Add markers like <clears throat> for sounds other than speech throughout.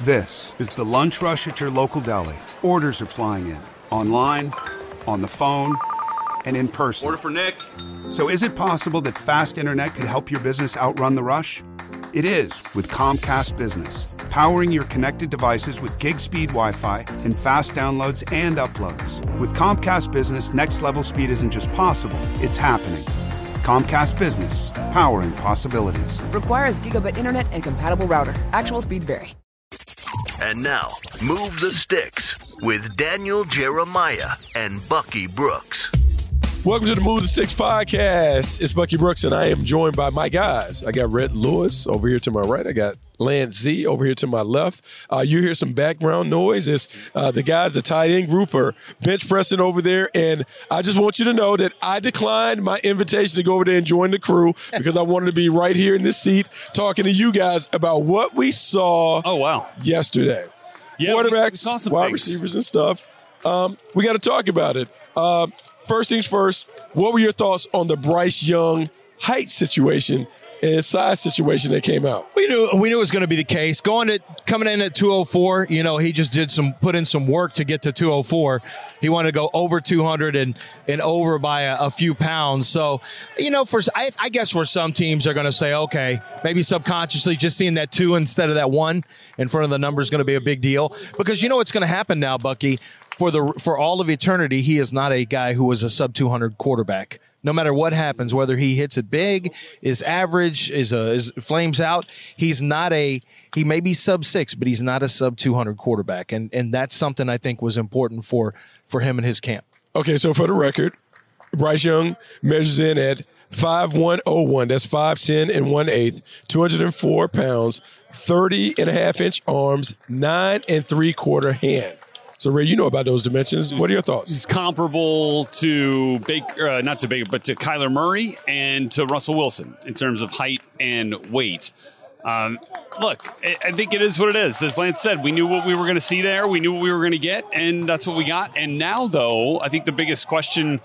This is the lunch rush at your local deli. Orders are flying in online, on the phone, and in person. Order for Nick. So, is it possible that fast internet could help your business outrun the rush? It is with Comcast Business, powering your connected devices with gig speed Wi Fi and fast downloads and uploads. With Comcast Business, next level speed isn't just possible, it's happening. Comcast Business, powering possibilities. Requires gigabit internet and compatible router. Actual speeds vary. And now, Move the Sticks with Daniel Jeremiah and Bucky Brooks. Welcome to the Move the Sticks podcast. It's Bucky Brooks, and I am joined by my guys. I got Rhett Lewis over here to my right. I got Lance Z over here to my left. Uh, you hear some background noise. It's uh, the guys, the tight end group, are bench pressing over there. And I just want you to know that I declined my invitation to go over there and join the crew because I wanted to be right here in this seat talking to you guys about what we saw. Oh wow! Yesterday, yeah, quarterbacks, wide things. receivers, and stuff. Um, we got to talk about it. Uh, first things first. What were your thoughts on the Bryce Young height situation and size situation that came out. We knew we knew it was going to be the case. Going to coming in at 204, you know, he just did some put in some work to get to 204. He wanted to go over 200 and and over by a, a few pounds. So, you know, for I, I guess for some teams are going to say, okay, maybe subconsciously just seeing that two instead of that one in front of the number is going to be a big deal because you know what's going to happen now, Bucky. For the for all of eternity, he is not a guy who was a sub 200 quarterback no matter what happens, whether he hits it big, is average, is a is flames out. He's not a he may be sub six, but he's not a sub two hundred quarterback, and and that's something I think was important for for him and his camp. Okay, so for the record, Bryce Young measures in at five one oh one. That's five ten and one eighth, two hundred and four pounds, 30 and a half inch arms, nine and three quarter hand. So Ray, you know about those dimensions. What are your thoughts? He's comparable to Baker, uh, not to Baker, but to Kyler Murray and to Russell Wilson in terms of height and weight. Um, look, I think it is what it is. As Lance said, we knew what we were going to see there. We knew what we were going to get, and that's what we got. And now, though, I think the biggest question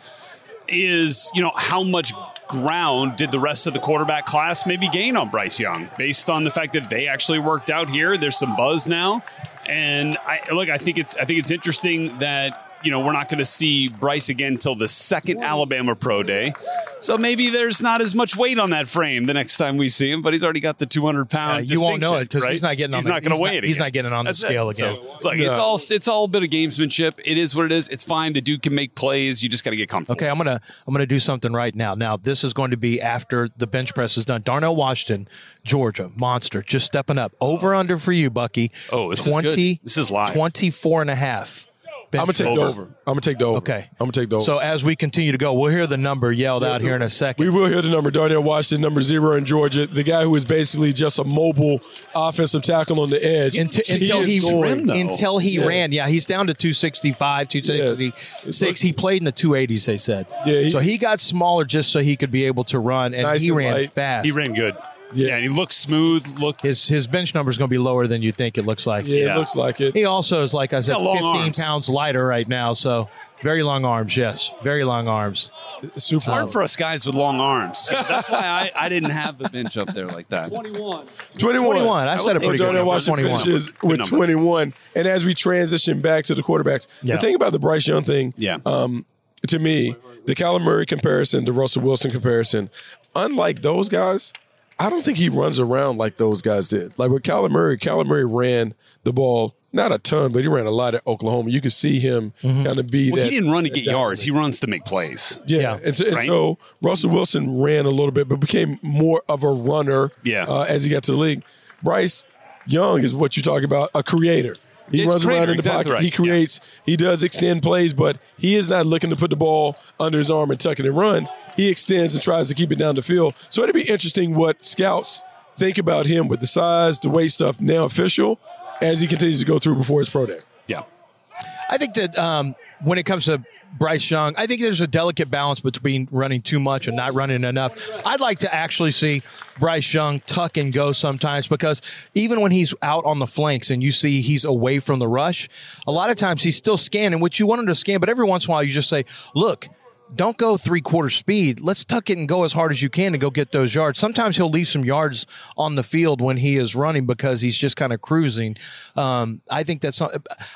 is, you know, how much ground did the rest of the quarterback class maybe gain on Bryce Young based on the fact that they actually worked out here? There's some buzz now. And I look, I think it's I think it's interesting that you know, we're not going to see Bryce again until the second Alabama Pro Day. So maybe there's not as much weight on that frame the next time we see him, but he's already got the 200 pound. You won't know it because he's not getting on. He's the, not going to weigh it. He's not getting on That's the it. scale So, again. look, it's all it's all a bit of gamesmanship. It is what it is. It's fine. The dude can make plays. You just got to get comfortable. Okay, I'm gonna I'm gonna do something right now. Now this is going to be after the bench press is done. Darnell Washington, Georgia, monster, just stepping up. Over under for you, Bucky. Oh, this is good. This is live. 24 and a half. I'm gonna take Over. the over. I'm gonna take the over. Okay. I'm gonna take the over. So as we continue to go, we'll hear the number yelled out here in a second. We will hear the number. Darnell Washington, number zero in Georgia. The guy who is basically just a mobile offensive tackle on the edge. until, until is he going- though. until he Yes. ran. Yeah, he's down to 265, 266. He played in the 280s, they said. Yeah, he- so he got smaller just so he could be able to run, and Nice he and ran light. fast. He ran good. Yeah. Yeah, and he looks smooth. Look, his his bench number is going to be lower than you think it looks like. Yeah, Yeah. it looks like it. He also is, like I said, got long 15 arms. pounds lighter right now. So very long arms. Yes, very long arms. Super. hard for us guys with long arms. <laughs> That's why I, I didn't have the bench up there like that. 21. 21. I said it pretty good. Darnell number. Washington 21. finishes with number. 21. And as we transition back to the quarterbacks, Yeah. the thing about the Bryce Young thing, Yeah. um, to me, the Kyler Murray comparison, the Russell Wilson comparison, unlike those guys, I don't think he runs around like those guys did. Like with Kyler Murray, Kyler Murray ran the ball not a ton, but he ran a lot at Oklahoma. You could see him kind of be Well, that. he didn't run to get that yards. He runs to make plays. Yeah, Yeah. and, so, and Right? so Russell Wilson ran a little bit, but became more of a runner. Yeah. uh, as he got to the league, Bryce Young is what you talk about, a creator. He It's runs creator, around in the exactly pocket. right. He creates. He does extend plays, but he is not looking to put the ball under his arm and tuck it and run. He extends and tries to keep it down the field. So it'd be interesting what scouts think about him with the size, the weight stuff now official, as he continues to go through before his pro day. Yeah. I think that um, when it comes to Bryce Young, I think there's a delicate balance between running too much and not running enough. I'd like to actually see Bryce Young tuck and go sometimes because even when he's out on the flanks and you see he's away from the rush, a lot of times he's still scanning, which you want him to scan, but every once in a while you just say, look, don't go three quarter speed. Let's tuck it and go as hard as you can to go get those yards. Sometimes he'll leave some yards on the field when he is running because he's just kind of cruising. Um, I think that's. Not,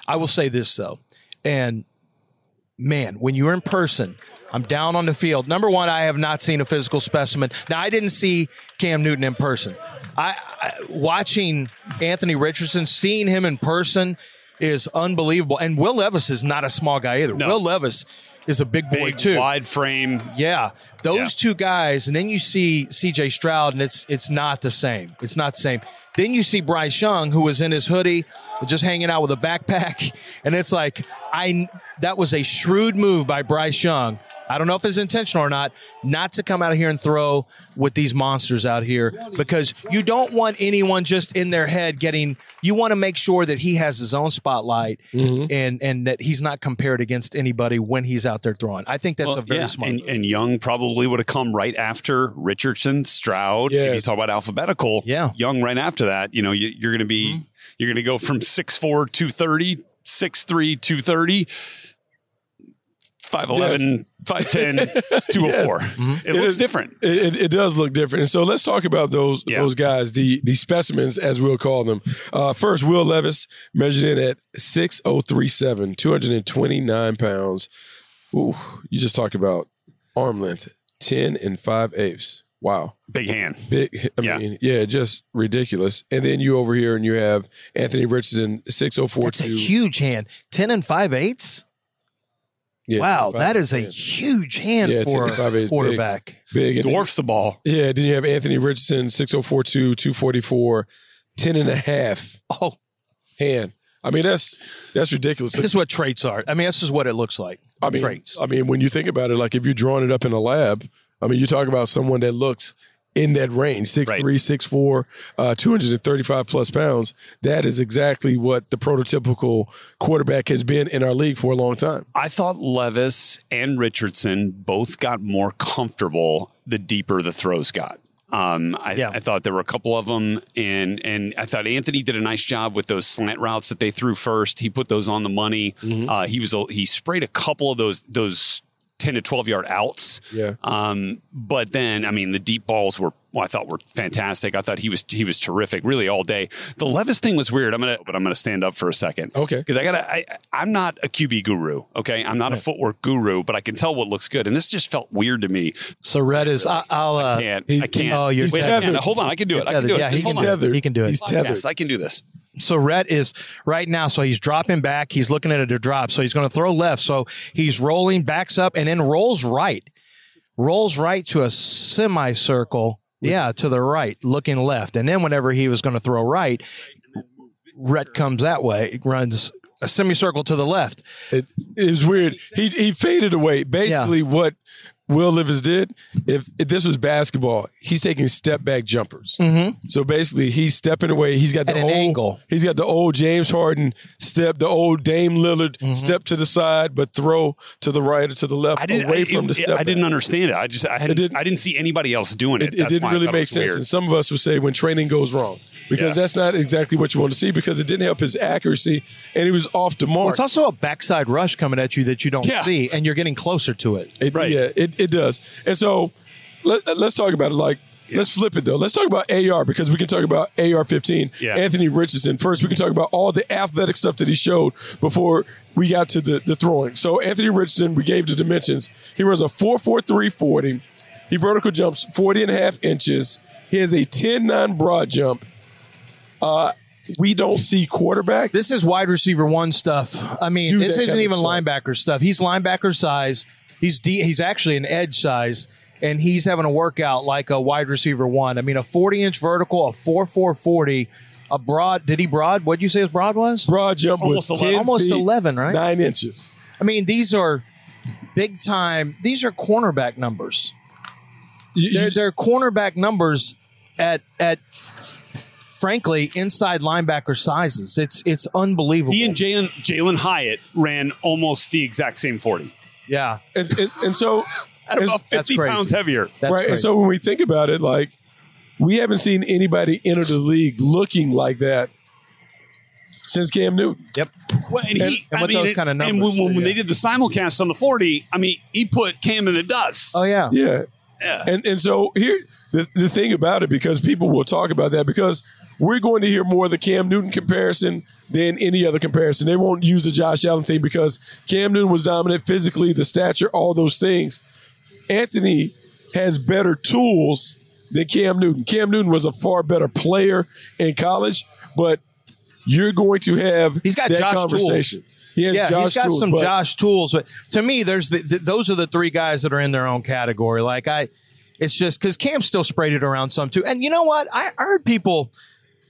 I will say this though, and man, when you're in person, I'm down on the field. Number one, I have not seen a physical specimen. Now, I didn't see Cam Newton in person. I, I watching Anthony Richardson, seeing him in person is unbelievable. And Will Levis is not a small guy either. No. Will Levis is a big boy Big, too. wide frame. Yeah, those Yeah. two guys, and then you see C.J. Stroud, and it's it's not the same. It's not the same. Then you see Bryce Young, who was in his hoodie, just hanging out with a backpack, <laughs> and it's like I that was a shrewd move by Bryce Young. I don't know if it's intentional or not, not to come out of here and throw with these monsters out here because you don't want anyone just in their head getting. You want to make sure that he has his own spotlight and and that he's not compared against anybody when he's out there throwing. I think that's Well, a very yeah, smart. and, and Young probably would have come right after Richardson, Stroud. If you talk about alphabetical, Yeah. Young right after that. You know, you, you're going to be Mm-hmm. you're going to go from 6'4", 230, 6'3", 230, 5'11", 5'10", 204. Mm-hmm. It looks is- different. It, it, it does look different. And so let's talk about those Yeah. those guys, the the specimens as we'll call them. Uh, first, Will Levis measured in at 6037, 229 pounds. Ooh, you just talk about arm length, 10 and 5 eighths. Wow. Big hand. Big, I Yeah. mean, yeah, just ridiculous. And then you over here and you have Anthony Richardson, 6042. That's a huge hand. 10 and 5 eighths? Yeah, wow, that is a yeah. huge hand Yeah, for a eighths, big. quarterback. Big. Dwarfs the ball. Yeah, then you have Anthony Richardson, 6042, 244, 10 and a half Oh, hand. I mean, that's that's ridiculous. this is what traits are. I mean, this is what it looks like. I mean, traits. I mean, when you think about it, like if you're drawing it up in a lab, I mean, you talk about someone that looks in that range, 6'3", 6'4", uh, 235 plus pounds. That is exactly what the prototypical quarterback has been in our league for a long time. I thought Levis and Richardson both got more comfortable the deeper the throws got. Um, I, Yeah. I thought there were a couple of them, and and I thought Anthony did a nice job with those slant routes that they threw first. He put those on the money. Uh, he was he sprayed a couple of those those ten to twelve yard outs. Yeah. Um, but then I mean the deep balls were well, I thought were fantastic. I thought he was he was terrific, really all day. The Levis thing was weird. I'm gonna but I'm gonna stand up for a second. Okay. Because I gotta I I'm not a QB guru. Okay. I'm not a footwork guru, but I can tell what looks good. And this just felt weird to me. So red is I, I'll. Uh, I can't. he's- I can't. Oh, you're Wait, tethered. Hold on. I can do it. I can do it. Yeah, he Just can do on. it. He can do it. He's tethered. Yes, I can do this. So Rhett is right now. So he's dropping back. He's looking at it to drop. So he's going to throw left. So he's rolling, backs up, and then rolls right. Rolls right to a semicircle. Yeah, to the right, looking left. And then whenever he was going to throw right, Rhett comes that way, runs a semicircle to the left. It, it weird. He he faded away. Basically, what Will Levis did, if, if this was basketball, he's taking step back jumpers. Mm-hmm. So basically, he's stepping away. He's got the At an old angle. He's got the old James Harden step, the old Dame Lillard Mm-hmm. step to the side, but throw to the right or to the left, I didn't. away I, from it- the step. I didn't understand it. I just. I, hadn't, didn't- I didn't see anybody else doing it. It, it didn't really thought it make sense. weird. And some of us would say when training goes wrong. Because Yeah. that's not exactly what you want to see because it didn't help his accuracy and he was off the mark. Well, it's also a backside rush coming at you that you don't Yeah. see, and you're getting closer to it. It, Right. Yeah, it, it does. And so let, let's talk about it. Like, let's flip it though. Let's talk about AR because we can talk about AR 15. Yeah. Anthony Richardson. First, we can talk about all the athletic stuff that he showed before we got to the, the throwing. So, Anthony Richardson, we gave the dimensions. He runs a 4.43 40. He vertical jumps 40 and a half inches. He has a 10 9 broad jump. Uh, we don't see quarterback. This is wide receiver one stuff. I mean, Do this isn't even linebacker stuff. He's linebacker size. He's D, he's actually an edge size, and he's having a workout like a wide receiver one. I mean, a 40 inch vertical, a 4 4 40, a broad. Did he broad? What did you say his broad was? broad jump was Almost 10 11. Almost feet, 11, right? Nine inches. I mean, these are big time. These are cornerback numbers. You- They're, they're cornerback numbers at at frankly inside linebacker sizes. It's it's unbelievable. He and Jalen Jalin Hyatt ran almost the exact same forty. yeah, and, and, and so <laughs> At about that's fifty crazy. pounds heavier. that's right. And crazy. so when we think about it, like we haven't seen anybody enter the league looking like that since Cam Newton. Yep. Well, and, he, and I with mean, those kind of And numbers, when, when yeah. they did the simulcast on the 40, I mean, he put Cam in the dust. Oh yeah. Yeah. Yeah. And and so here the, the thing about it, because people will talk about that, because we're going to hear more of the Cam Newton comparison than any other comparison. They won't use the Josh Allen thing because Cam Newton was dominant physically, the stature, all those things. Anthony has better tools than Cam Newton. Cam Newton was a far better player in college, but you're going to have He's got that Josh conversation. He yeah, Josh he's got tools, some but- Josh tools. But to me, there's the, the, those are the three guys that are in their own category. Like I, it's just because Cam still sprayed it around some too. And you know what? I, I heard people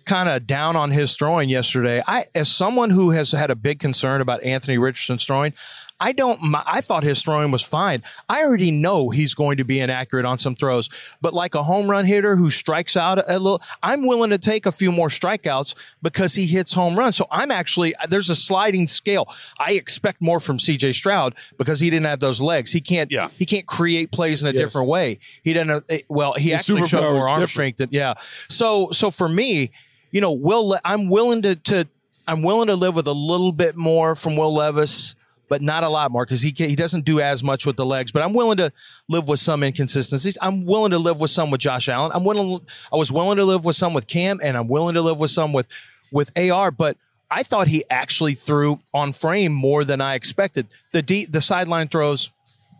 kind of down on his throwing yesterday. I, as someone who has had a big concern about Anthony Richardson's throwing, I don't. my- I thought his throwing was fine. I already know he's going to be inaccurate on some throws, but like a home run hitter who strikes out a little, I'm willing to take a few more strikeouts because he hits home runs. So I'm actually there's a sliding scale. I expect more from C.J. Stroud because he didn't have those legs. He can't. Yeah. He can't create plays in a Yes. different way. He didn't. eh, Well, he His actually showed more arm different. strength. Than, yeah. So so for me, you know, Will. Le- I'm willing to to I'm willing to live with a little bit more from Will Levis, but not a lot more because he he doesn't do as much with the legs. But I'm willing to live with some inconsistencies. I'm willing to live with some with Josh Allen. I'm willing. I was willing to live with some with Cam, and I'm willing to live with some with with AR. But I thought he actually threw on frame more than I expected. The deep, the sideline throws.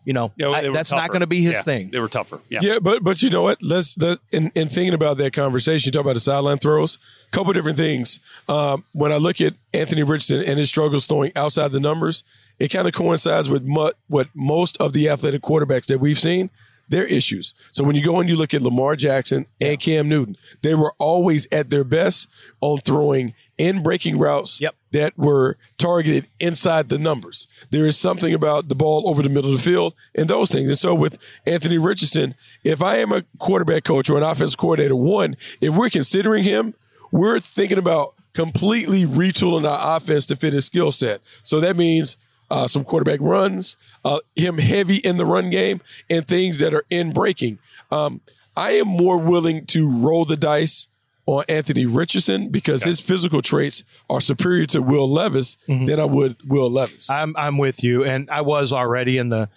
You know, Yeah, I- they were that's not going to be his Yeah, thing. They were tougher. Yeah. Yeah, but but you know what? Let's let in, in thinking about that conversation, you talk about the sideline throws. A couple different things. Um, when I look at Anthony Richardson and his struggles throwing outside the numbers, it kind of coincides with mu- what most of the athletic quarterbacks that we've seen. Their issues. So when you go and you look at Lamar Jackson and Cam Newton, they were always at their best on throwing in breaking routes Yep. That were targeted inside the numbers. There is something about the ball over the middle of the field and those things. And so with Anthony Richardson, if I am a quarterback coach or an offensive coordinator, one, if we're considering him, we're thinking about completely retooling our offense to fit his skill set. So that means uh, some quarterback runs, uh, him heavy in the run game, and things that are in breaking. Um, I am more willing to roll the dice on Anthony Richardson because his physical traits are superior to Will Levis mm-hmm. than I would Will Levis. I'm I'm with you, and I was already in the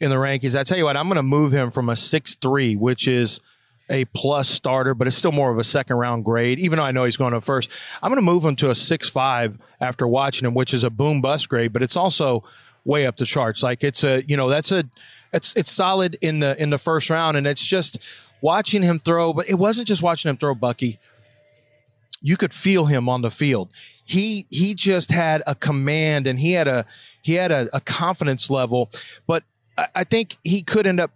in the rankings. I tell you what, I'm going to move him from a six three, which is a plus starter, but it's still more of a second round grade, even though I know he's going to first. I'm going to move him to a six five after watching him, which is a boom bust grade, but it's also way up the charts. Like it's a, you know, that's a, it's, it's solid in the, in the first round. And it's just watching him throw, but it wasn't just watching him throw Bucky. You could feel him on the field. He, he just had a command and he had a, he had a, a confidence level, but I, I think he could end up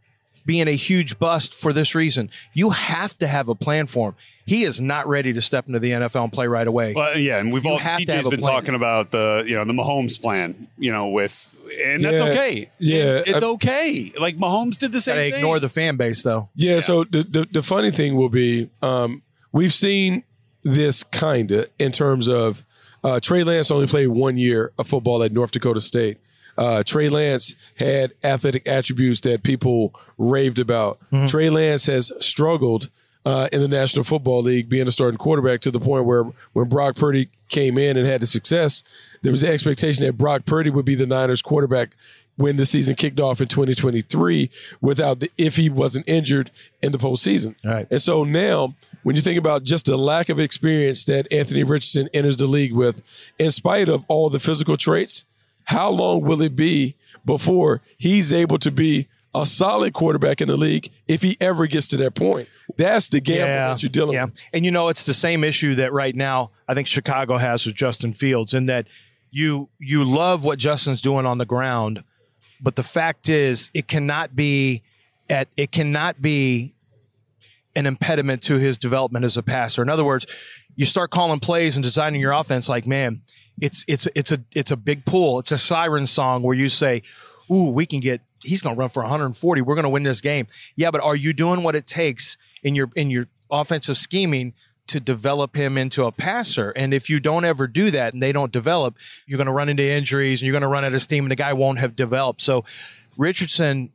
being a huge bust for this reason. You have to have a plan for him. He is not ready to step into the NFL and play right away. Well, yeah, and we've You all have to DJ's have been plan. talking about the you know the Mahomes plan, you know, with and that's Yeah, okay. yeah. it's I- okay. Like Mahomes did the same Gotta thing. ignore the fan base though. Yeah, so the, the the funny thing will be um, we've seen this kind of in terms of uh, Trey Lance only played one year of football at North Dakota State. Uh, Trey Lance had athletic attributes that people raved about. Trey Lance has struggled uh, in the National Football League being a starting quarterback to the point where when Brock Purdy came in and had the success, there was an expectation that Brock Purdy would be the Niners quarterback when the season kicked off in 2023 without the if he wasn't injured in the postseason. Right. And so now when you think about just the lack of experience that Anthony Richardson enters the league with, in spite of all the physical traits, how long will it be before he's able to be a solid quarterback in the league if he ever gets to that point? That's the gamble that you're dealing yeah. with. And you know, it's the same issue that right now I think Chicago has with Justin Fields, in that you you love what Justin's doing on the ground, but the fact is, it cannot be at it cannot be an impediment to his development as a passer. In other words, you start calling plays and designing your offense like, man, it's it's it's a it's a big pull. It's a siren song where you say, "Ooh, we can get he's going to run for 140. We're going to win this game." Yeah, but are you doing what it takes in your in your offensive scheming to develop him into a passer? And if you don't ever do that and they don't develop, you're going to run into injuries and you're going to run out of steam and the guy won't have developed. So Richardson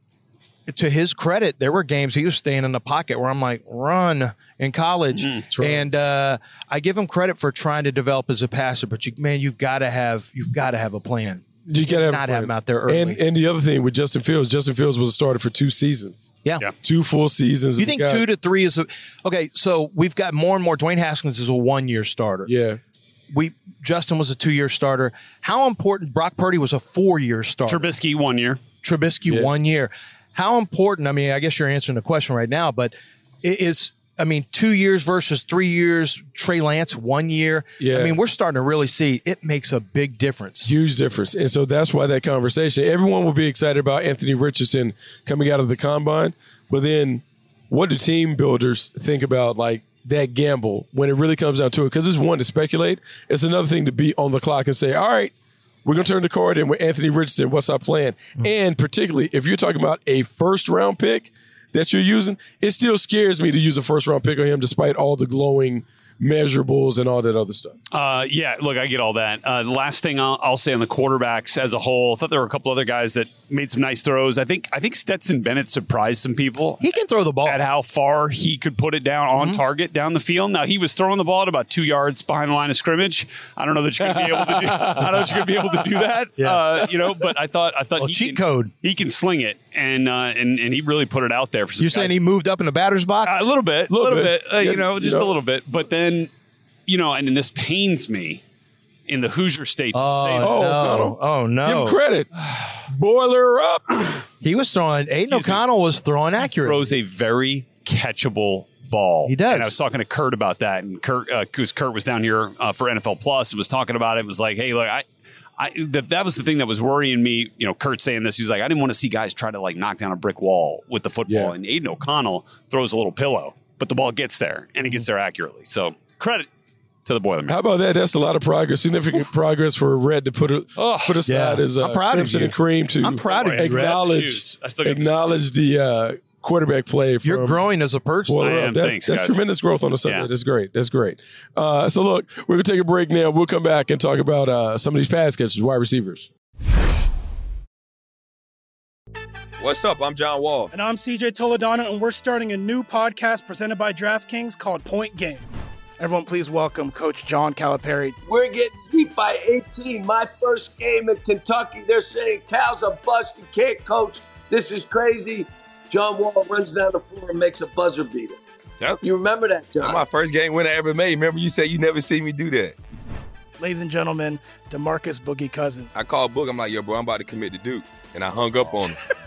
to his credit, there were games he was staying in the pocket where I'm like, run in college. And uh, I give him credit for trying to develop as a passer, but you, man, you've got to have you've got to have a plan. You gotta have, not have him out there early. And and the other thing with Justin Fields, Justin Fields was a starter for two seasons. yeah. Two full seasons. You think guy- two to three is a okay? So we've got more and more. Dwayne Haskins is a one year starter. Yeah. We Justin was a two year starter. How important? Brock Purdy was a four year starter. Trubisky one year. Trubisky Yeah. one year. How important? I mean, I guess you're answering the question right now, but it is. I mean, two years versus three years. Trey Lance one year. Yeah. I mean, we're starting to really see it makes a big difference. Huge difference. And so that's why that conversation, everyone will be excited about Anthony Richardson coming out of the combine. But then what do team builders think about like that gamble when it really comes down to it? Because it's one to speculate. It's another thing to be on the clock and say, all right, we're going to turn the card in with Anthony Richardson. What's our plan? And particularly if you're talking about a first round pick that you're using, it still scares me to use a first round pick on him despite all the glowing measurables and all that other stuff. Uh, yeah, look, I get all that. Uh, the last thing I'll, I'll say on the quarterbacks as a whole, I thought there were a couple other guys that made some nice throws. I think I think Stetson Bennett surprised some people. He can throw the ball. at how far he could put it down on Mm-hmm. target down the field. Now he was throwing the ball at about two yards behind the line of scrimmage. I don't know that you're gonna be able to do. <laughs> I don't know that you're gonna be able to do that. <laughs> Yeah. Uh, you know, but I thought I thought Well, he cheat can, code. He can sling it, and uh, and and he really put it out there for some You saying guys. he moved up in the batter's box? a little bit, a little, Little bit, bit. uh, Yeah, you know, you just know. a little bit. But then, you know, and, and this pains me in the Hoosier state to say that. Oh, no. O'Connell. Oh Give no! him credit. Boiler up. <clears throat> He was throwing. Aidan Excuse me. O'Connell was throwing accurate. throws a very catchable ball. He does. And I was talking to Kurt about that, and Kurt, because Kurt was down here uh, for NFL Plus and was talking about it. Was like, hey, look, I. I, that, that was the thing that was worrying me. You know, Kurt saying this, he's like, I didn't want to see guys try to like knock down a brick wall with the football. Yeah. And Aidan O'Connell throws a little pillow, but the ball gets there and it gets there accurately. So credit to the Boilerman. How about that? That's a lot of progress, significant progress for Rhett to put it Oh, put aside yeah. as uh, I'm proud of Crimson you. and Cream to I'm proud of Rhett. acknowledge I still got acknowledge the uh, quarterback play. From You're growing as a person. Boiler I am. That's, Thanks, that's tremendous growth on a Sunday. Yeah. That's great. That's great. Uh, so look, we're gonna take a break now. We'll come back and talk about uh, some of these pass catchers, wide receivers. What's up? I'm John Wall. And I'm CJ Toledano, and we're starting a new podcast presented by DraftKings called Point Game. Everyone, please welcome Coach John Calipari. We're getting beat by 18. My first game in Kentucky, they're saying Cal's a bust. He can't coach. This is crazy. John Wall runs down the floor and makes a buzzer beater. Yep. You remember that, John? That's my first game win I ever made. Remember, you said you never see me do that. Ladies and gentlemen, Demarcus Boogie Cousins. I called Book. I'm like, yo, bro, I'm about to commit to Duke, and I hung up on him. <laughs>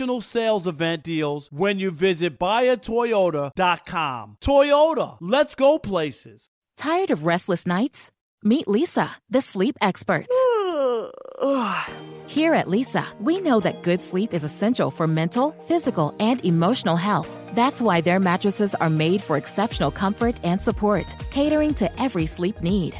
sales event deals when you visit buyatoyota.com. Toyota, let's go places. Tired of restless nights? Meet Leesa, the sleep experts. <sighs> Here at Leesa, we know that good sleep is essential for mental, physical, and emotional health. That's why their mattresses are made for exceptional comfort and support, catering to every sleep need.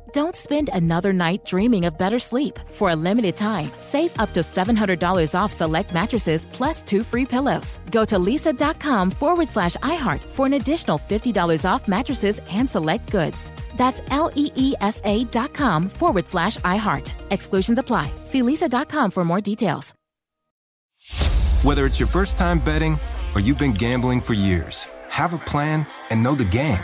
Don't spend another night dreaming of better sleep. For a limited time, save up to $700 off select mattresses plus two free pillows. Go to leesa.com forward slash iHeart for an additional $50 off mattresses and select goods. That's L E E S A dot com forward slash iHeart. Exclusions apply. See leesa.com for more details. Whether it's your first time betting or you've been gambling for years, have a plan and know the game.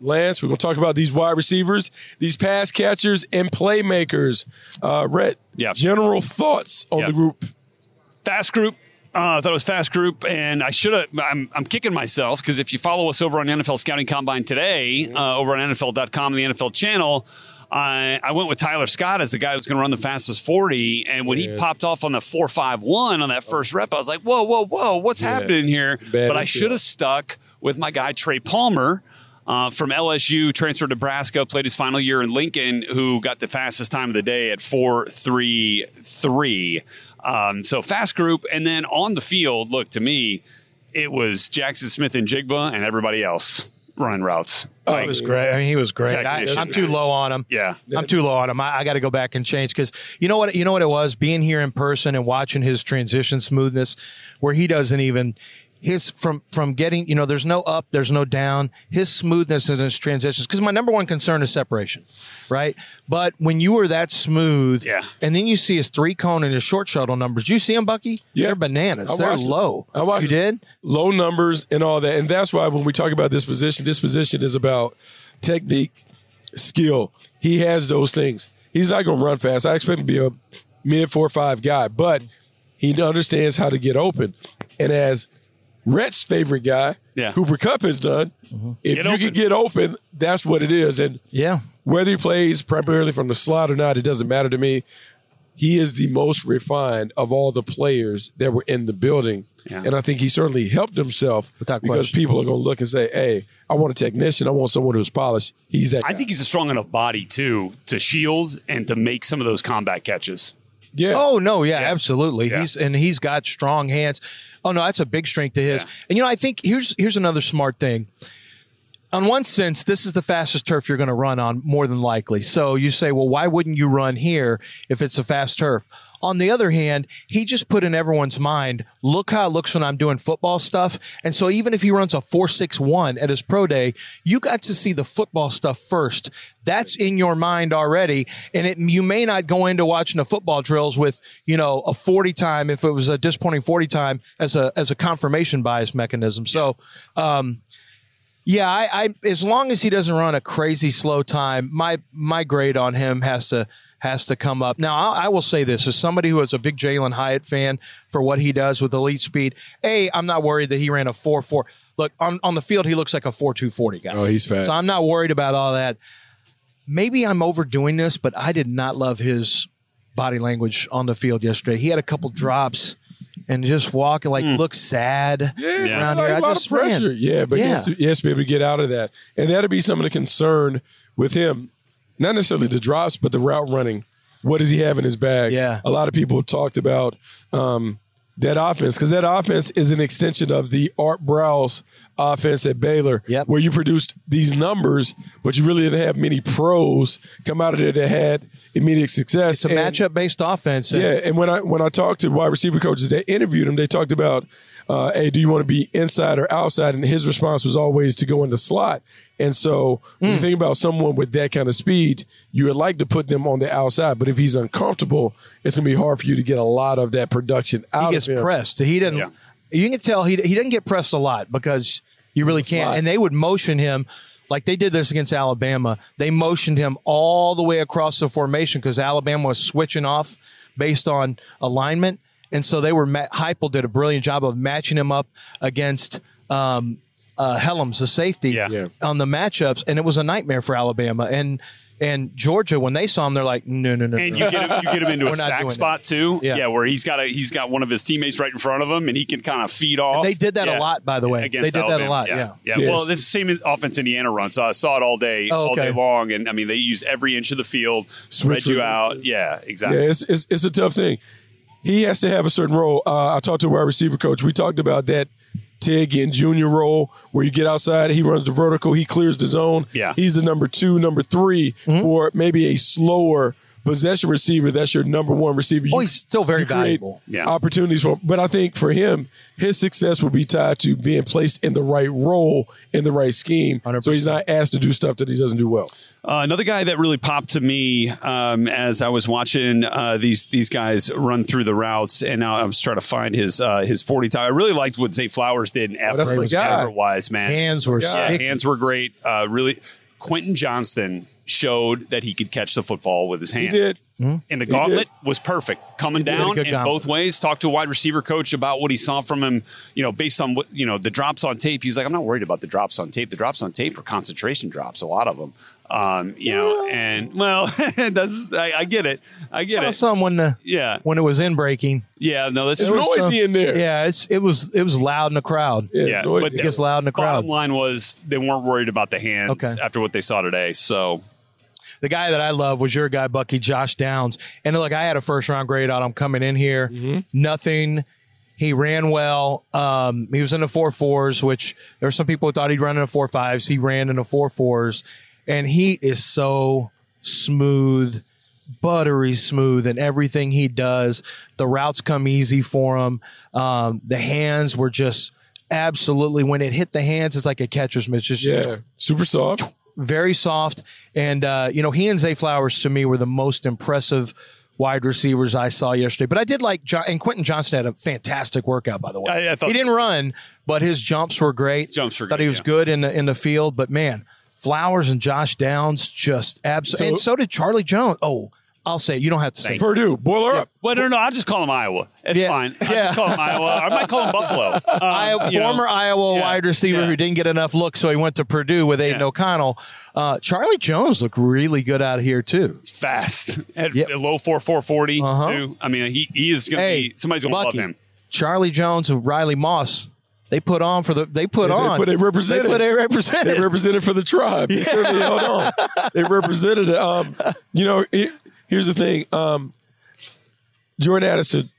Lance. We're going to talk about these wide receivers, these pass catchers, and playmakers. Uh, Rhett, yeah. general thoughts on the group. Fast group. Uh, I thought it was fast group, and I should have. I'm, I'm kicking myself because if you follow us over on NFL Scouting Combine today, uh, over on NFL.com and the NFL channel, I, I went with Tyler Scott as the guy who's going to run the fastest 40. And when he popped off on the 4.51 on that first rep, I was like, whoa, whoa, whoa, what's Yeah. happening here? But I should have stuck with my guy, Trey Palmer. Uh, from LSU, transferred to Nebraska, played his final year in Lincoln, who got the fastest time of the day at 4.33. Um, so fast group. And then on the field, look, to me, it was Jaxon Smith-Njigba and everybody else running routes. Oh, he was great. I mean, he was great. I, I'm too low on him. Yeah. I'm too low on him. I, I got to go back and change because you know what? You know what it was being here in person and watching his transition smoothness, where he doesn't even his from from getting you know there's no up there's no down his smoothness in his transitions because my number one concern is separation right but when you were that smooth Yeah. and then you see his three cone and his short shuttle numbers you see him bucky Yeah. they're bananas I they're it. low I watched you it. did low numbers and all that. And that's why when we talk about this position, this position is about technique, skill. He has those things. He's not going to run fast. I expect him to be a mid four or five guy, but he understands how to get open. And as Rhett's favorite guy, Yeah. Cooper Kupp has done, mm-hmm. if Get you open. can get open, that's what it is. And yeah whether he plays primarily from the slot or not, it doesn't matter to me. He is the most refined of all the players that were in the building. Yeah. And I think he certainly helped himself Without because question. people are going to look and say, hey, I want a technician. I want someone who's polished. He's that I guy. think he's a strong enough body too to shield and to make some of those combat catches. yeah. Oh no, yeah, absolutely. Yeah. He's and he's got strong hands. Oh no, that's a big strength to his. Yeah. And you know, I think here's here's another smart thing. On one sense, this is the fastest turf you're going to run on more than likely. So you say, well, why wouldn't you run here if it's a fast turf? On the other hand, he just put in everyone's mind, look how it looks when I'm doing football stuff. And so even if he runs a 461 at his pro day, you got to see the football stuff first. That's in your mind already. And it, you may not go into watching the football drills with, you know, a 40 time if it was a disappointing 40 time as a, as a confirmation bias mechanism. So, um, yeah, I, I as long as he doesn't run a crazy slow time, my my grade on him has to has to come up. Now, I, I will say this as somebody who is a big Jalin Hyatt fan for what he does with elite speed. A, I'm not worried that he ran a four four. Look on on the field, he looks like a four two forty guy. Oh, he's fast. So I'm not worried about all that. Maybe I'm overdoing this, but I did not love his body language on the field yesterday. He had a couple drops and just walking like look sad Yeah, around like here. I a lot just of pressure. man, yeah, but He, yeah. has to, he has to be able to get out of that, and that'll be some of the concern with him. Not necessarily the drops, but the route running. What does he have in his bag? Yeah. a lot of people talked about um, that offense because that offense is an extension of the Art Briles offense at Baylor, Yep. where you produced these numbers, but you really didn't have many pros come out of there that had immediate success. It's a And- matchup based offense. and- yeah, and when I when I talked to wide receiver coaches that interviewed him, they talked about, uh, hey, do you want to be inside or outside? And his response was always to go in the slot. And so when Hmm. you think about someone with that kind of speed, you would like to put them on the outside. But if he's uncomfortable, it's going to be hard for you to get a lot of that production out of him. he gets of him. pressed. He didn't. Yeah. You can tell he he didn't get pressed a lot because you really can't. slot. And they would motion him like they did this against Alabama. They motioned him all the way across the formation because Alabama was switching off based on alignment, and so they were. Ma- Heupel did a brilliant job of matching him up against. Um, uh, Hellams, the safety, Yeah. Yeah. on the matchups, and it was a nightmare for Alabama and and Georgia. When they saw him, they're like, no, no, no, And no. you get him, you get him into <laughs> a not stack doing spot too. Yeah. Yeah. where he's got a he's got one of his teammates right in front of him, and he can kind of feed off. They did that a lot, by the way. Against They did that a lot, Yeah, yeah. yeah. Yes. Well, this is the same offense Indiana runs. So I saw it all day, Oh, all day long, and I mean they use every inch of the field, spread Switch you releases. out. Yeah, exactly. Yeah, it's, it's it's a tough thing. He has to have a certain role. Uh, I talked to a wide receiver coach. We talked about that Ted Ginn junior role where you get outside, he runs the vertical, he clears the zone. Yeah. He's the number two, number 3 Mm-hmm. or maybe a slower possession receiver. That's your number one receiver. Oh, he's still very you valuable. Yeah. Opportunities for, but I think for him, his success will be tied to being placed in the right role in the right scheme. So he's not asked to do stuff that he doesn't do well. Uh, another guy that really popped to me um, as I was watching uh, these these guys run through the routes, and now I was trying to find his uh, his forty time. I really liked what Zay Flowers did in Oh, that's effort, my guy. effort wise, man. Hands were yeah, sick. hands were great. Uh, really, Quentin Johnston showed that he could catch the football with his hands. He did. And the He gauntlet did. was perfect. Coming did down in gauntlet. both ways. Talked to a wide receiver coach about what he saw from him, you know, based on what, you know, the drops on tape. He's like, I'm not worried about the drops on tape. The drops on tape are concentration drops, a lot of them. Um, you know, and well, <laughs> that's, I, I get it. I get Saw it. some when the Yeah. when it was in breaking. Yeah. No, that's It's just noisy some- in there. Yeah, it's it was it was loud in the crowd. Yeah, Yeah, but It gets loud in the crowd. Bottom line was they weren't worried about the hands Okay. after what they saw today. So The guy that I love was your guy, Bucky Josh Downs. And look, I had a first round grade on him coming in here. Mm-hmm. Nothing. He ran well. Um, he was in the four fours, which there were some people who thought he'd run in the four fives. He ran in the four fours, and he is so smooth, buttery smooth in everything he does. The routes come easy for him. Um, the hands were just absolutely when it hit the hands, it's like a catcher's mitt. Just Yeah, super soft. Very soft. And uh, you know, he and Zay Flowers to me were the most impressive wide receivers I saw yesterday. But I did like John, and Quentin Johnston had a fantastic workout by the way. I- I thought- he didn't run, but his jumps were great. Jumps were Thought good, he was yeah. good in the in the field. But man, Flowers and Josh Downs just absolutely. and so did Charlie Jones. Oh, I'll say it. you don't have to say. Purdue, boiler up. Well, no, no, I'll just call him Iowa. It's Yeah. fine. I'll Yeah. just call him Iowa. I might call him Buffalo. <laughs> Um, Iowa, you know, former Iowa yeah, wide receiver yeah. who didn't get enough looks, so he went to Purdue with Aidan Yeah. O'Connell. Uh, Charlie Jones looked really good out here too. fast <laughs> at Yep. low four four forty. Uh-huh. Too. I mean, he, he is going to Hey, be somebody's going to love him. Charlie Jones and Riley Moss. They put on for the. They put They- they on. put- they represented. They put they represented. They represented for the tribe. They certainly <laughs> held on. They represented it. Um, you know, here- here's the thing. Um, Jordan Addison,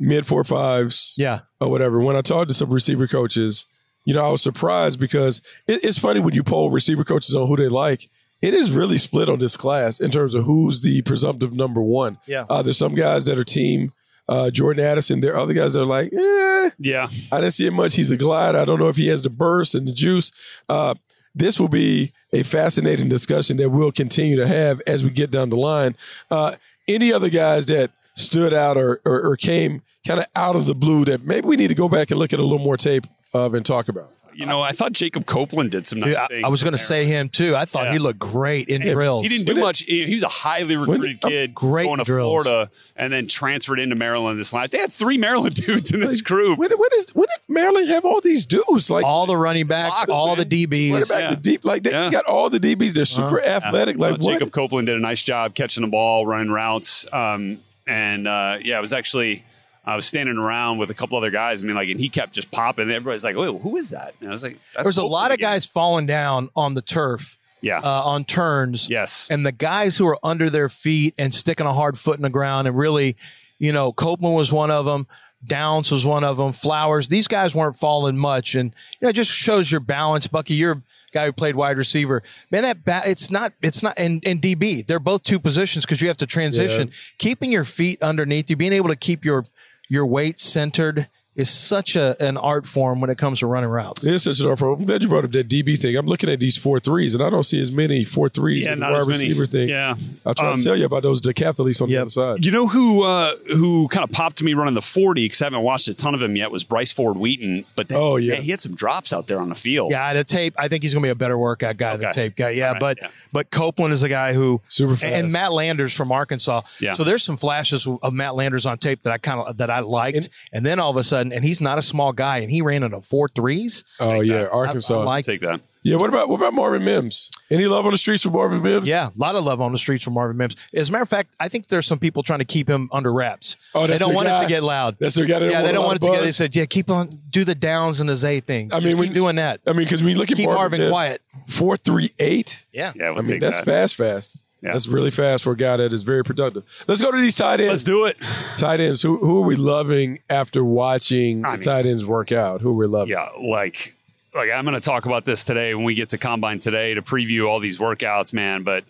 mid four fives, Yeah. or whatever. When I talked to some receiver coaches, you know, I was surprised because it, it's funny when you poll receiver coaches on who they like. It is really split on this class in terms of who's the presumptive number one. Yeah. Uh, there's some guys that are team uh, Jordan Addison. There are other guys that are like, eh, Yeah. I didn't see him much. He's a glide. I don't know if he has the burst and the juice. Uh, this will be a fascinating discussion that we'll continue to have as we get down the line. Uh, any other guys that stood out or, or, or came kind of out of the blue that maybe we need to go back and look at a little more tape of and talk about? You know, I thought Jacob Copeland did some nice Dude, I, things. I was going to say him too. I thought Yeah. he looked great in He- drills. He didn't do much. He he was a highly recruited kid great going to drills. Florida and then transferred into Maryland this last. They had three Maryland <laughs> dudes in this group. When, when, is, when did Maryland have all these dudes? Like all the running backs, Fox, all man. the DBs. what about Yeah. the deep? Like they Yeah. got all the DBs. They're super Uh-huh. athletic. Like what? Jacob Copeland did a nice job catching the ball, running routes, um, and uh, yeah, it was actually. I was standing around with a couple other guys. I mean, like, and he kept just popping. Everybody's like, "Wait, who is that?" And I was like, That's There's a lot of again." guys falling down on the turf. Yeah. Uh, on turns. Yes. And the guys who are under their feet and sticking a hard foot in the ground and really, you know, Copeland was one of them. Downs was one of them. Flowers. These guys weren't falling much, and you know, it just shows your balance. Bucky, you're a guy who played wide receiver. Man, that ba- it's not. It's not. And, and DB, they're both two positions because you have to transition. Keeping your feet underneath you, being able to keep your your weight centered is such a an art form when it comes to running routes. It is such an art form. I'm glad you brought up that DB thing. I'm looking at these four threes, and I don't see as many four threes Yeah, in the not wide as many. receiver thing. Yeah. I'll try Um, to tell you about those decathletes on the other side. You know who uh, who kind of popped to me running the 40 because I haven't watched a ton of him yet was Bryce Ford Wheaton. But then, Oh, yeah. man, he had some drops out there on the field. Yeah, the tape. I think he's going to be a better workout guy than tape guy. Yeah, All right, but yeah. but Copeland is a guy who Super fast. and Matt Landers from Arkansas. Yeah. So there's some flashes of Matt Landers on tape that I kind of that I liked, and, then all of a sudden, and he's not a small guy, and he ran into four threes. Oh yeah, I, Arkansas. I like. Take that. yeah. What about what about Marvin Mims? Any love on the streets for Marvin Mims? Yeah, a lot of love on the streets for Marvin Mims. As a matter of fact, I think there's some people trying to keep him under wraps. Oh, they don't their want it to get loud. That's their guy. They don't yeah, they don't want it to get. They said, yeah, keep on do the downs and the Zay thing. I mean, Just when- keep doing that. I mean, because when you look at Keep Marvin Mims, quiet. four three eight. Yeah, Yeah, we'll I mean, take that's that. fast, fast. Yeah. That's really fast for a guy that is very productive. Let's go to these tight ends. Let's do it. Tight ends. Who who are we loving after watching I mean- tight ends work out? Who are we loving? Yeah, like like I'm going to talk about this today when we get to combine today to preview all these workouts, man. But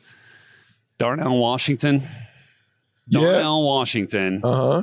Darnell Washington, Yeah. Darnell Washington. Uh huh.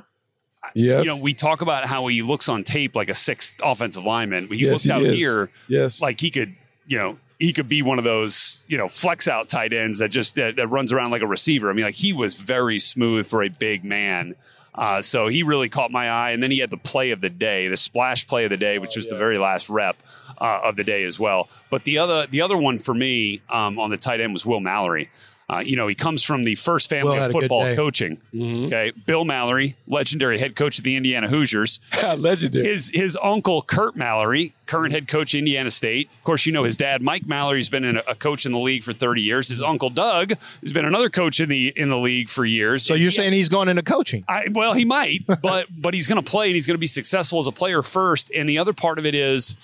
Yes. You know, we talk about how he looks on tape like a sixth offensive lineman. But he Yes, looked out he here Yes. like he could, you know, he could be one of those, you know, flex out tight ends that just that, that runs around like a receiver. I mean, like he was very smooth for a big man. Uh, so he really caught my eye, and then he had the play of the day, the splash play of the day, which was the very last rep uh, of the day as well. But the other, the other one for me um, on the tight end was Will Mallory. Uh, you know, he comes from the first family of had a good football coaching. Okay, Bill Mallory, legendary head coach of the Indiana Hoosiers. <laughs> Legendary. His his uncle Curt Mallory, current head coach of Indiana State. Of course, you know his dad Mike Mallory's been in a, a coach in the league for 30 years. His uncle Doug has been another coach in the in the league for years. So you're saying he's going into coaching? I, well, he might, <laughs> but but he's going to play and he's going to be successful as a player first. And the other part of it is,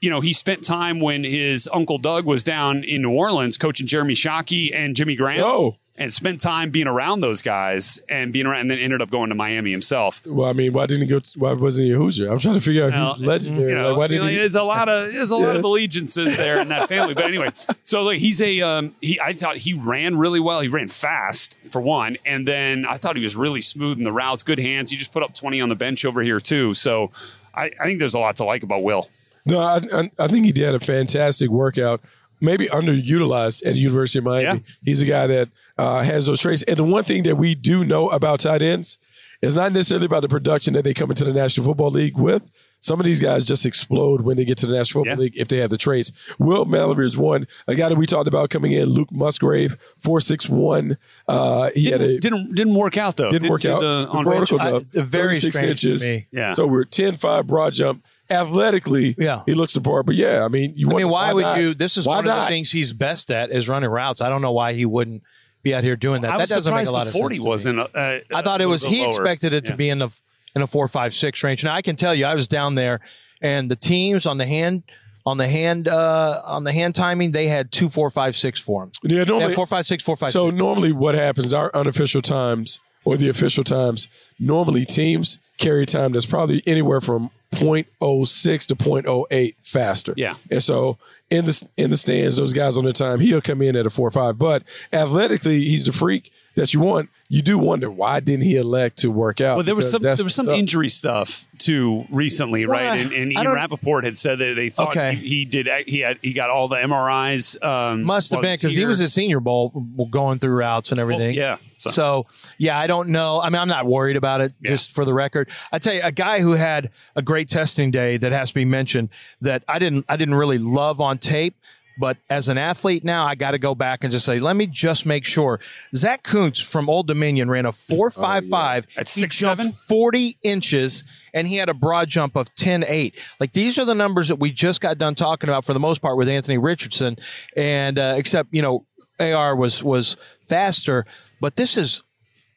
you know, he spent time when his uncle Doug was down in New Orleans coaching Jeremy Shockey and Jimmy Graham. Oh. And spent time being around those guys and being around, and then ended up going to Miami himself. Well, I mean, why didn't he go? To, why wasn't he a Hoosier? I'm trying to figure out who's legendary. you know, like, why you know, didn't he? There's a lot of there's a lot of allegiances there in that family. But anyway, <laughs> so like he's a um, he. I thought he ran really well. He ran fast for one, and then I thought he was really smooth in the routes, good hands. He just put up 20 on the bench over here too. So I, I think there's a lot to like about Will. No, I, I, I think he did a fantastic workout. Maybe underutilized at the University of Miami. He's a guy that uh, has those traits. And the one thing that we do know about tight ends is not necessarily about the production that they come into the National Football League with. Some of these guys just explode when they get to the National Football League if they have the traits. Will Mallory is one. A guy that we talked about coming in, Luke Musgrave, four six one. Uh, he Didn't, had a didn't didn't work out though. didn't work out. the- The on vertical Rachel. jump, 36 inches. Yeah. So we're 10-5 broad jump. Athletically, Yeah. he looks the part. But yeah, I mean, you I mean, why, would not? you? This is Why one of the things he's best at is running routes. I don't know why he wouldn't be out here doing that. I that doesn't make a lot the of sense. to me. wasn't. Uh, I thought it was. He lower. expected it to be in the in a four, five, six range. Now I can tell you, I was down there, and the teams on the hand on the hand uh, on the hand timing, they had two, four, five, six for him. Yeah, normally four, five, six, four, five. So six. normally, what happens? Our unofficial times or the official times. Normally, teams carry time that's probably anywhere from 0.06 to 0.08 faster. Yeah. And so in the in the stands, those guys on their time, he'll come in at a four or five. But athletically, he's the freak that you want. You do wonder why didn't he elect to work out? Well, there was some there was some stuff. injury stuff too recently, Well, right? And, and I Ian Rapoport had said that they thought Okay. he, he did he had he got all the MRIs. Um, Must have been because he was at Senior Bowl going through routes and everything. yeah, So. so- yeah, I don't know. I mean, I'm not worried about it. Just for the record, I tell you, a guy who had a great testing day that has to be mentioned that I didn't I didn't really love on tape. But as an athlete now, I got to go back and just say, let me just make sure. Zach Kuntz from Old Dominion ran a four five five. At six seven? 40 inches and he had a broad jump of 10 8. Like these are the numbers that we just got done talking about for the most part with Anthony Richardson. And uh, except, you know, AR was was faster, but this is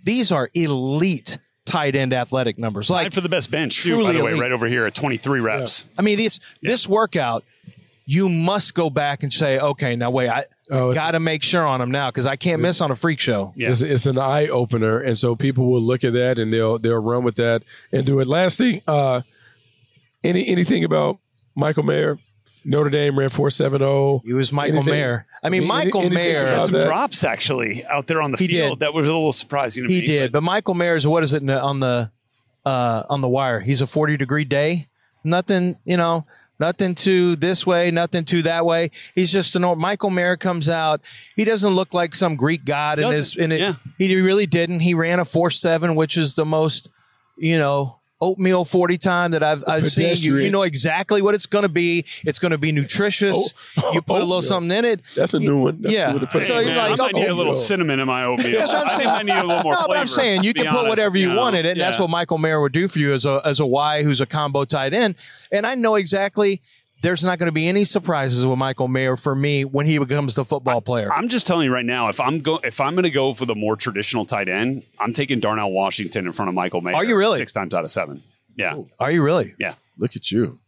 these are elite tight end athletic numbers. Like Tied for the best bench, too, by truly the way, elite. right over here at 23 reps. I mean, this this workout, you must go back and say, okay, now wait, I Oh, got to make sure on them now because I can't miss on a freak show. It's, it's an eye opener, and so people will look at that and they'll they'll run with that and do it. Last thing, uh, any anything about Michael Mayer? Notre Dame ran four seven zero. He was Michael Mayer. I mean, Michael Mayer- had some that? drops actually out there on the He field. did. That was a little surprising to me. He me. did, but Michael Mayer's what is it on the uh, on the wire? He's a forty degree day. Nothing, you know, nothing to this way, nothing to that way. He's just a normal. Michael Mayer comes out. He doesn't look like some Greek god in his. In it, yeah. He really didn't. He ran a four seven, which is the most, you know. Oatmeal forty time that I've I've seen. You, you know exactly what it's going to be. It's going to be nutritious. Oh, <laughs> you put a little something in it. That's a new one. That's yeah. new to put so in. you're Man, like, I might need a little cinnamon in my oatmeal. That's what I'm I saying. might need a little more no, but flavor. I'm saying you to be can put honest, whatever you, know? want in it, and that's what Michael Mayer would do for you as a as a Y who's a combo tight end. And I know exactly there's not going to be any surprises with Michael Mayer for me when he becomes the football player. I'm just telling you right now, if I'm go if I'm going to go for the more traditional tight end, I'm taking Darnell Washington in front of Michael Mayer. Are you really? Six times out of seven. Yeah. Are you really? Yeah. Look at you.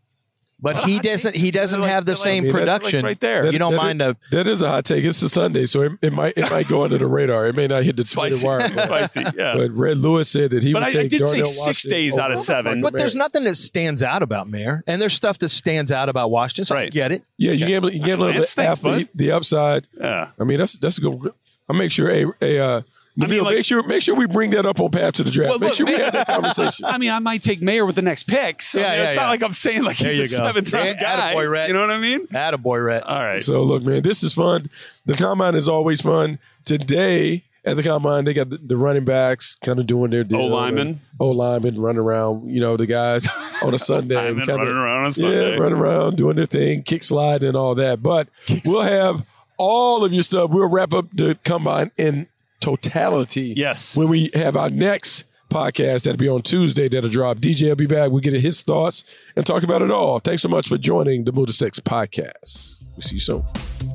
But he doesn't. He doesn't like- have the they're like- same I mean, that's like production. right there. That- You don't mind is, a. that is a hot take. It's a Sunday, so it, it might it might go under the radar. It may not hit the <laughs> Twitter Spicy. wire. But, Spicy. Yeah. but Rhett Lewis said that he But would I- I take did say six Washington days out of seven. But there's nothing that stands out about Mayer, and there's stuff that stands out about Washington. So I Right. get it. Yeah, you gamble. You gamble on It the stinks, bud. athlete, the upside. Yeah. I mean, that's that's a good. I'll make sure a a. Uh, I mean, like- make sure make sure we bring that up on path to the draft. Well, make look, sure we have that conversation. <laughs> I mean, I might take Mayer with the next pick. So Yeah, I mean, yeah, it's yeah. not like I'm saying like There he's a go. seventh round guy. attaboy, Rhett. You know what I mean? Attaboy, Rhett. All right. So look, man, this is fun. The combine is always fun. Today at the combine, they got the, the running backs kind of doing their deal. O-linemen. O oh, linemen running around. You know, the guys <laughs> on a Sunday, kinda- running around on a Yeah, running around doing their thing, kick slide and all that. But we'll have all of your stuff. We'll wrap up the combine in totality. Yes. When we have our next podcast that'll be on Tuesday that'll drop. DJ will be back. We'll get his thoughts and talk about it all. Thanks so much for joining the Move the Sticks podcast. We'll see you soon.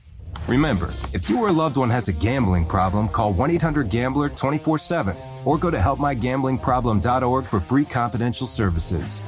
Remember, if you or a loved one has a gambling problem, call 1 800 Gambler 24 7 or go to helpmygamblingproblem.org for free confidential services.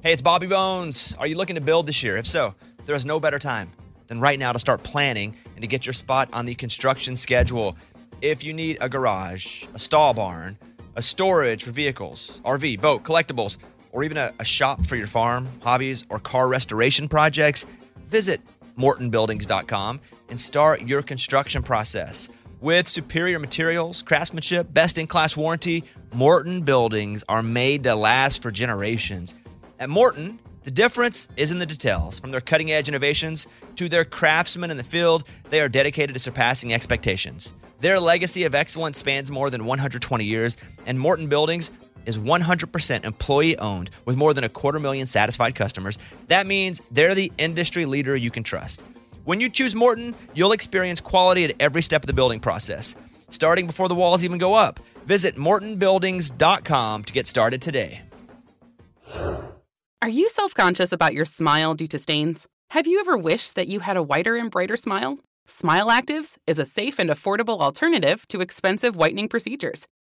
Hey, it's Bobby Bones. Are you looking to build this year? If so, there is no better time than right now to start planning and to get your spot on the construction schedule. If you need a garage, a stall barn, a storage for vehicles, RV, boat, collectibles, or even a, a shop for your farm, hobbies, or car restoration projects, visit mortonbuildings.com and start your construction process. With superior materials, craftsmanship, best in class warranty, Morton buildings are made to last for generations. At Morton, the difference is in the details. From their cutting edge innovations to their craftsmen in the field, they are dedicated to surpassing expectations. Their legacy of excellence spans more than 120 years, and Morton Buildings is 100% employee owned with more than a quarter million satisfied customers. That means they're the industry leader you can trust. When you choose Morton, you'll experience quality at every step of the building process, starting before the walls even go up. Visit mortonbuildings.com to get started today. Are you self conscious about your smile due to stains? Have you ever wished that you had a whiter and brighter smile? Smile Actives is a safe and affordable alternative to expensive whitening procedures.